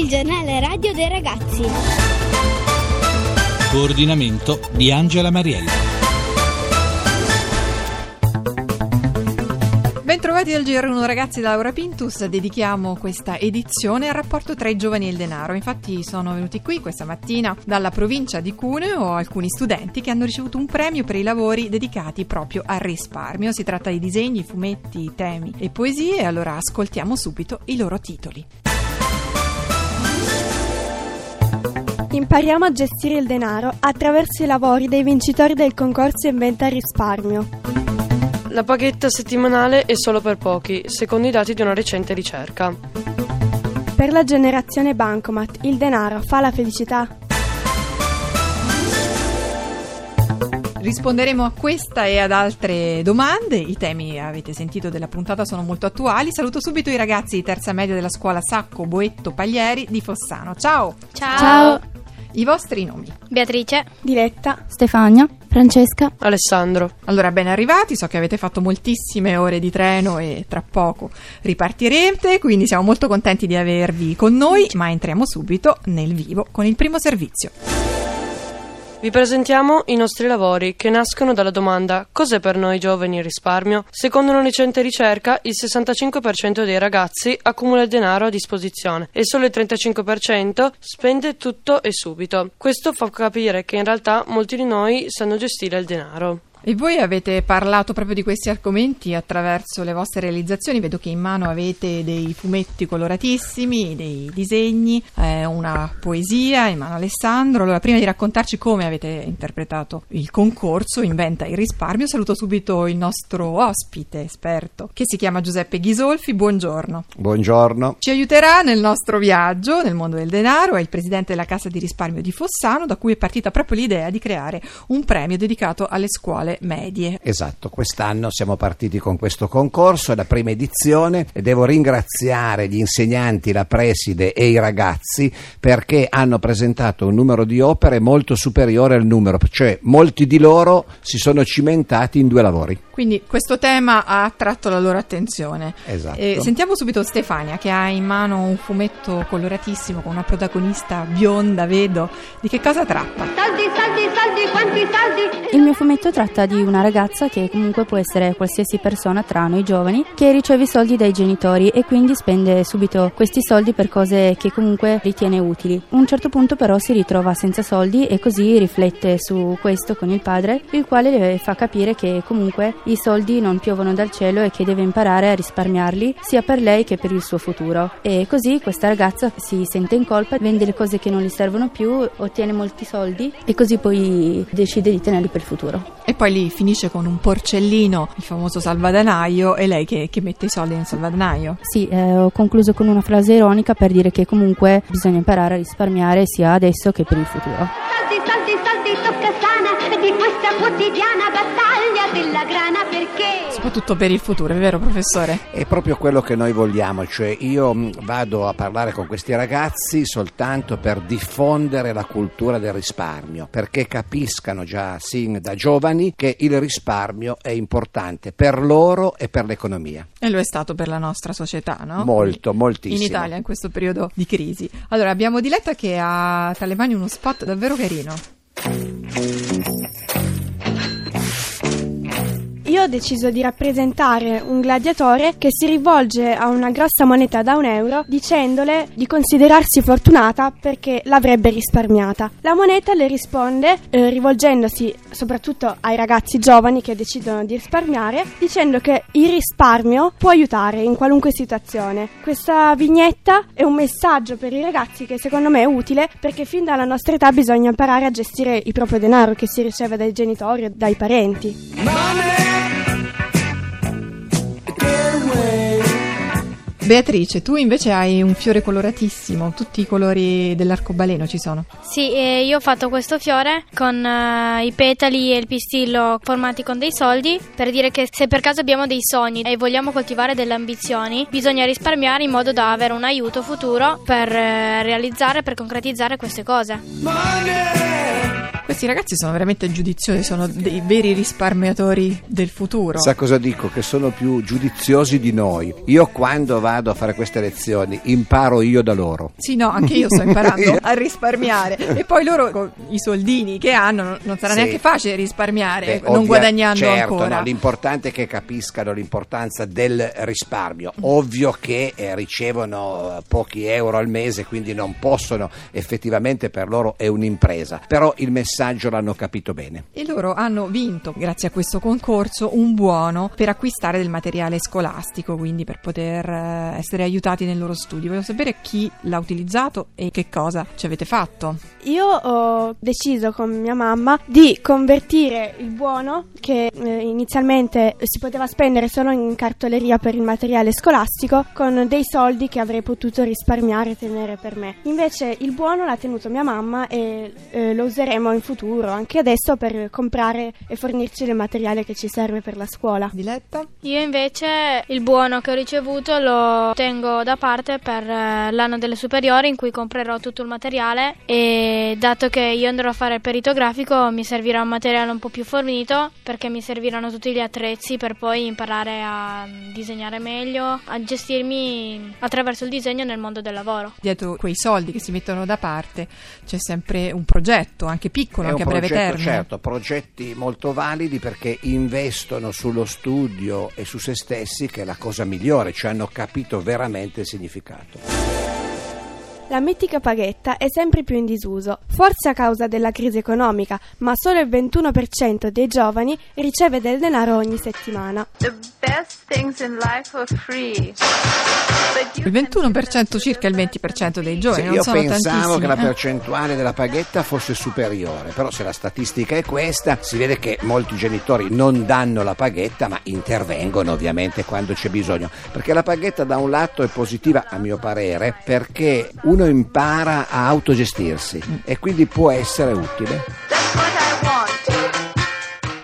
il giornale radio dei ragazzi. Coordinamento di Angela Mariella. Bentrovati al GR1 ragazzi da Laura Pintus, dedichiamo questa edizione al rapporto tra i giovani e il denaro. Infatti sono venuti qui questa mattina dalla provincia di Cuneo alcuni studenti che hanno ricevuto un premio per i lavori dedicati proprio al risparmio. Si tratta di disegni, fumetti, temi e poesie, allora ascoltiamo subito i loro titoli. Impariamo a gestire il denaro attraverso i lavori dei vincitori del concorso Inventa Risparmio. La paghetta settimanale è solo per pochi, secondo i dati di una recente ricerca. Per la generazione Bancomat, il denaro fa la felicità? Risponderemo a questa e ad altre domande. I temi, avete sentito, della puntata sono molto attuali. Saluto subito i ragazzi di terza media della scuola Sacco Boetto Paglieri di Fossano. Ciao! Ciao. Ciao. I vostri nomi. Beatrice. Diletta. Stefania, Francesca, Alessandro. Allora, ben arrivati, so che avete fatto moltissime ore di treno e tra poco ripartirete, quindi siamo molto contenti di avervi con noi, ma entriamo subito nel vivo con il primo servizio. Vi presentiamo i nostri lavori che nascono dalla domanda cos'è per noi giovani il risparmio? Secondo una recente ricerca, il 65% dei ragazzi accumula il denaro a disposizione e solo il 35% spende tutto e subito. Questo fa capire che in realtà molti di noi sanno gestire il denaro. E voi avete parlato proprio di questi argomenti attraverso le vostre realizzazioni, vedo che in mano avete dei fumetti coloratissimi, dei disegni, eh, una poesia in mano Alessandro. Allora, prima di raccontarci come avete interpretato il concorso Inventa il risparmio, saluto subito il nostro ospite esperto che si chiama Giuseppe Ghisolfi. Buongiorno. Buongiorno. Ci aiuterà nel nostro viaggio nel mondo del denaro, è il presidente della Cassa di risparmio di Fossano, da cui è partita proprio l'idea di creare un premio dedicato alle scuole medie. Esatto, quest'anno siamo partiti con questo concorso, è la prima edizione e devo ringraziare gli insegnanti, la preside e i ragazzi perché hanno presentato un numero di opere molto superiore al numero, cioè molti di loro si sono cimentati in due lavori. Quindi questo tema ha attratto la loro attenzione. Esatto. Eh, sentiamo subito Stefania che ha in mano un fumetto coloratissimo con una protagonista bionda, vedo. Di che cosa tratta? Soldi, soldi, soldi, quanti soldi? il mio fumetto tratta di una ragazza che comunque può essere qualsiasi persona tra noi giovani che riceve i soldi dai genitori e quindi spende subito questi soldi per cose che comunque ritiene utili. A un certo punto però si ritrova senza soldi e così riflette su questo con il padre, il quale le fa capire che comunque i soldi non piovono dal cielo e che deve imparare a risparmiarli sia per lei che per il suo futuro. E così questa ragazza si sente in colpa, vende le cose che non gli servono più, ottiene molti soldi e così poi decide di tenerli per il futuro. E poi lì finisce con un porcellino, il famoso salvadanaio, e lei che, che mette i soldi nel salvadanaio. Sì, eh, ho concluso con una frase ironica per dire che comunque bisogna imparare a risparmiare sia adesso che per il futuro. Soldi, soldi, soldi, tocca sana di questa quotidiana battaglia della grana perché... Soprattutto per il futuro, è vero professore? È proprio quello che noi vogliamo, cioè io mh, vado a parlare con questi ragazzi soltanto per diffondere la cultura del risparmio, perché capiscano già sin da giovani che il risparmio è importante per loro e per l'economia. E lo è stato per la nostra società, no? Molto, moltissimo. In Italia in questo periodo di crisi. Allora, abbiamo Diletta che ha tra le mani uno spot davvero carino. Música Io ho deciso di rappresentare un gladiatore che si rivolge a una grossa moneta da un euro dicendole di considerarsi fortunata perché l'avrebbe risparmiata. La moneta le risponde eh, rivolgendosi soprattutto ai ragazzi giovani che decidono di risparmiare dicendo che il risparmio può aiutare in qualunque situazione. Questa vignetta è un messaggio per i ragazzi che secondo me è utile perché fin dalla nostra età bisogna imparare a gestire il proprio denaro che si riceve dai genitori o dai parenti. Beatrice, tu invece hai un fiore coloratissimo, tutti i colori dell'arcobaleno ci sono. Sì, eh, io ho fatto questo fiore con eh, i petali e il pistillo formati con dei soldi per dire che se per caso abbiamo dei sogni e vogliamo coltivare delle ambizioni, bisogna risparmiare in modo da avere un aiuto futuro per eh, realizzare, per concretizzare queste cose. Questi ragazzi sono veramente giudiziosi, sono dei veri risparmiatori del futuro. Sa cosa dico? Che sono più giudiziosi di noi. Io quando vado a fare queste lezioni imparo io da loro. Sì, no, anche io sto imparando a risparmiare. E poi loro con i soldini che hanno non- sarà Sì. neanche facile risparmiare Beh, non ovvia- guadagnando certo, ancora. no, l'importante è che capiscano l'importanza del risparmio. Ovvio che eh, ricevono eh, pochi euro al mese, quindi non possono effettivamente per loro è un'impresa. Però il messaggio l'hanno capito bene. E loro hanno vinto, grazie a questo concorso, un buono per acquistare del materiale scolastico, quindi per poter eh, essere aiutati nel loro studio. Voglio sapere chi l'ha utilizzato e che cosa ci avete fatto. Io ho deciso con mia mamma di convertire il buono che eh, inizialmente si poteva spendere solo in cartoleria per il materiale scolastico con dei soldi che avrei potuto risparmiare e tenere per me. Invece il buono l'ha tenuto mia mamma e eh, lo useremo in futuro, anche adesso per comprare e fornirci del materiale che ci serve per la scuola. Diletta? Io invece il buono che ho ricevuto lo tengo da parte per eh, l'anno delle superiori in cui comprerò tutto il materiale e dato che io andrò a fare il perito grafico mi servirà un materiale un po' più fornito perché mi serviranno tutti gli attrezzi per poi imparare a mm, disegnare meglio, a gestirmi attraverso il disegno nel mondo del lavoro. Dietro quei soldi che si mettono da parte c'è sempre un progetto, anche piccolo, È un anche a breve progetto, termine. certo, progetti molto validi perché investono sullo studio e su se stessi, che è la cosa migliore, cioè hanno capito veramente il significato. La mitica paghetta è sempre più in disuso, forse a causa della crisi economica, ma solo il 21% dei giovani riceve del denaro ogni settimana. Il 21%, circa il 20% dei giovani, Sì, non io sono pensavo tantissimi. che la eh. percentuale della paghetta fosse superiore, però se la statistica è questa, si vede che molti genitori non danno la paghetta, ma intervengono ovviamente quando c'è bisogno, perché la paghetta da un lato è positiva a mio parere, perché uno impara a autogestirsi e quindi può essere utile.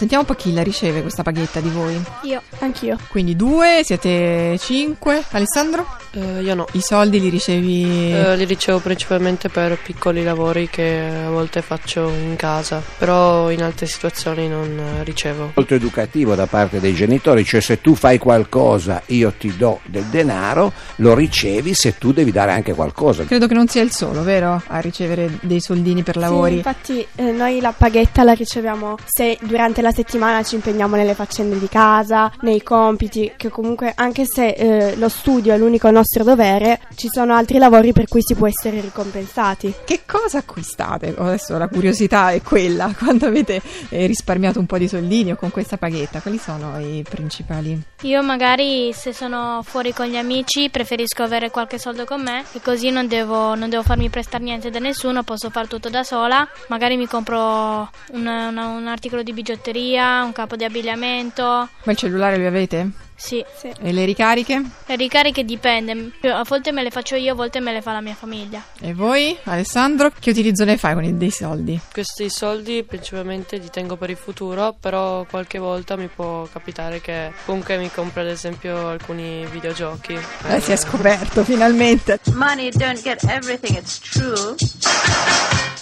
Sentiamo un po' chi la riceve questa paghetta di voi. Io. Anch'io. Quindi due, siete cinque. Alessandro? Eh, io no. I soldi li ricevi... Eh, li ricevo principalmente per piccoli lavori che a volte faccio in casa, però in altre situazioni non eh, ricevo. Molto educativo da parte dei genitori, cioè se tu fai qualcosa io ti do del denaro, lo ricevi se tu devi dare anche qualcosa. Credo che non sia il solo, vero? A ricevere dei soldini per Sì, lavori. infatti eh, noi la paghetta la riceviamo se durante la settimana ci impegniamo nelle faccende di casa, nei compiti, che comunque anche se eh, lo studio è l'unico nostro dovere, ci sono altri lavori per cui si può essere ricompensati. Che cosa acquistate? Adesso la curiosità è quella. Quando avete eh, risparmiato un po' di soldini o con questa paghetta, quali sono i principali? Io magari se sono fuori con gli amici preferisco avere qualche soldo con me e così non devo, non devo farmi prestare niente da nessuno, posso fare tutto da sola. Magari mi compro un, una- un articolo di bigiotteria, un capo di abbigliamento. Ma il cellulare lo avete? Sì, E le ricariche? le ricariche dipende, a volte me le faccio io, a volte me le fa la mia famiglia. E voi, Alessandro, che utilizzo ne fai con i dei soldi? Questi soldi principalmente li tengo per il futuro, però qualche volta mi può capitare che comunque mi compro ad esempio alcuni videogiochi. Eh, si è scoperto finalmente. Money don't get everything, it's true.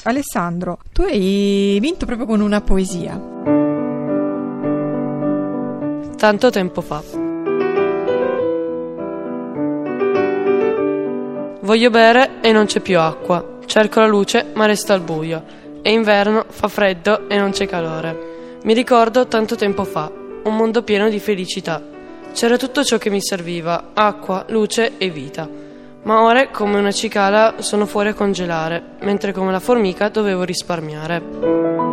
Alessandro, tu hai vinto proprio con una poesia. Tanto tempo fa. Voglio bere e non c'è più acqua. Cerco la luce ma resta al buio. È inverno, fa freddo e non c'è calore. Mi ricordo tanto tempo fa, un mondo pieno di felicità. C'era tutto ciò che mi serviva, acqua, luce e vita. Ma ora, come una cicala, sono fuori a congelare, mentre come la formica dovevo risparmiare.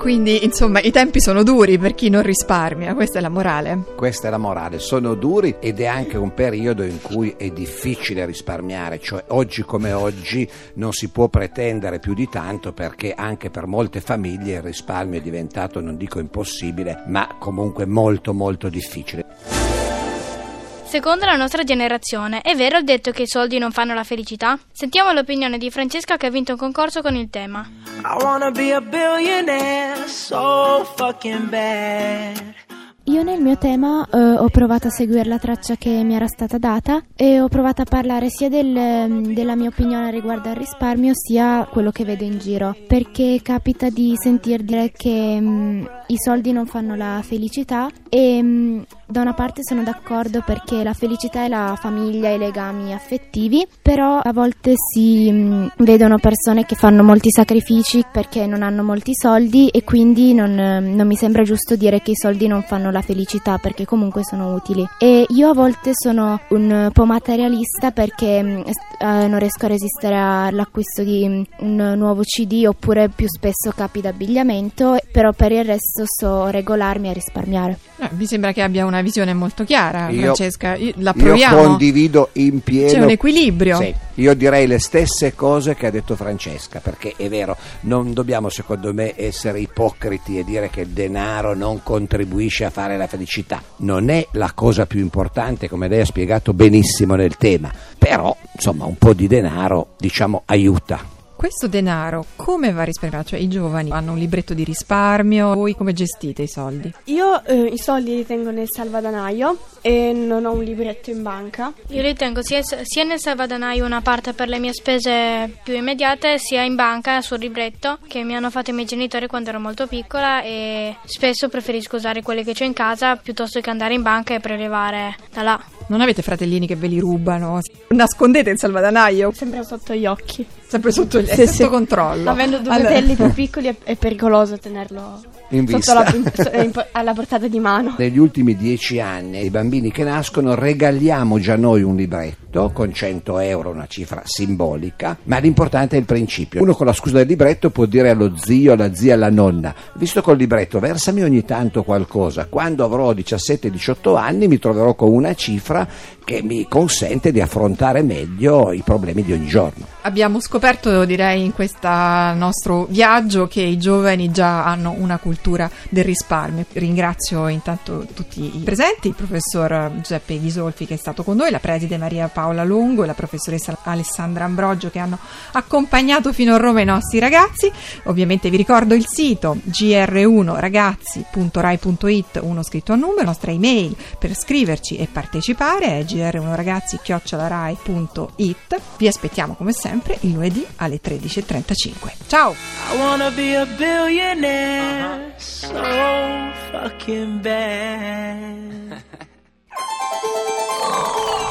Quindi, insomma, i tempi sono duri per chi non risparmia, questa è la morale. Questa è la morale, sono duri ed è anche un periodo in cui è difficile risparmiare, cioè oggi come oggi non si può pretendere più di tanto perché anche per molte famiglie il risparmio è diventato, non dico impossibile, ma comunque molto molto difficile. Secondo la nostra generazione, è vero il detto che i soldi non fanno la felicità? Sentiamo l'opinione di Francesca che ha vinto un concorso con il tema. I wanna be a billionaire so fucking bad. Io nel mio tema eh, ho provato a seguire la traccia che mi era stata data e ho provato a parlare sia del- della mia opinione riguardo al risparmio sia quello che vedo in giro, perché capita di sentir dire che mm, i soldi non fanno la felicità e mm, da una parte sono d'accordo perché la felicità è la famiglia e i legami affettivi, però a volte si mm, vedono persone che fanno molti sacrifici perché non hanno molti soldi e quindi non, non mi sembra giusto dire che i soldi non fanno la felicità perché comunque sono utili. E io a volte sono un po' materialista perché mm, eh, non riesco a resistere all'acquisto di mm, un nuovo CD oppure più spesso capi d'abbigliamento, però per il resto so regolarmi e risparmiare. Eh, mi sembra che abbia una visione molto chiara, Io- Francesca. Io- la Io proviamo. condivido in pieno. C'è un equilibrio. Sì, io direi le stesse cose che ha detto Francesca, perché è vero, non dobbiamo secondo me essere ipocriti e dire che il denaro non contribuisce a fare la felicità. Non è la cosa più importante, come lei ha spiegato benissimo nel tema, però insomma un po' di denaro diciamo aiuta. Questo denaro come va risparmiato? Cioè i giovani hanno un libretto di risparmio, voi come gestite i soldi? Io eh, i soldi li tengo nel salvadanaio e non ho un libretto in banca. Io ritengo sia, sia nel salvadanaio una parte per le mie spese più immediate, sia in banca sul libretto che mi hanno fatto i miei genitori quando ero molto piccola e spesso preferisco usare quelli che ho in casa piuttosto che andare in banca e prelevare da là. Non avete fratellini che ve li rubano? Nascondete il salvadanaio? Sempre sotto gli occhi. Sempre sotto, Sì, sotto sì. controllo. Avendo due Allora- fratelli più piccoli è, è pericoloso tenerlo In vista. la- in- alla portata di mano. Negli ultimi dieci anni ai bambini che nascono regaliamo già noi un libretto con 100 euro, una cifra simbolica, ma l'importante è il principio. Uno con la scusa del libretto può dire allo zio, alla zia, alla nonna, visto col libretto versami ogni tanto qualcosa, quando avrò 17-18 anni mi troverò con una cifra che mi consente di affrontare meglio i problemi di ogni giorno. Abbiamo scoperto, direi, in questo nostro viaggio che i giovani già hanno una cultura del risparmio. Ringrazio intanto tutti i presenti, il professor Giuseppe Ghisolfi che è stato con noi, la preside Maria Paola Longo e la professoressa Alessandra Ambrogio che hanno accompagnato fino a Roma i nostri ragazzi. Ovviamente vi ricordo il sito gr1ragazzi.rai.it, uno scritto a numero, la nostra email per scriverci e partecipare è gr1ragazzi.rai.it. Vi aspettiamo come sempre il lunedì alle 13.35. Ciao! I wanna be a billionaire so fucking bad.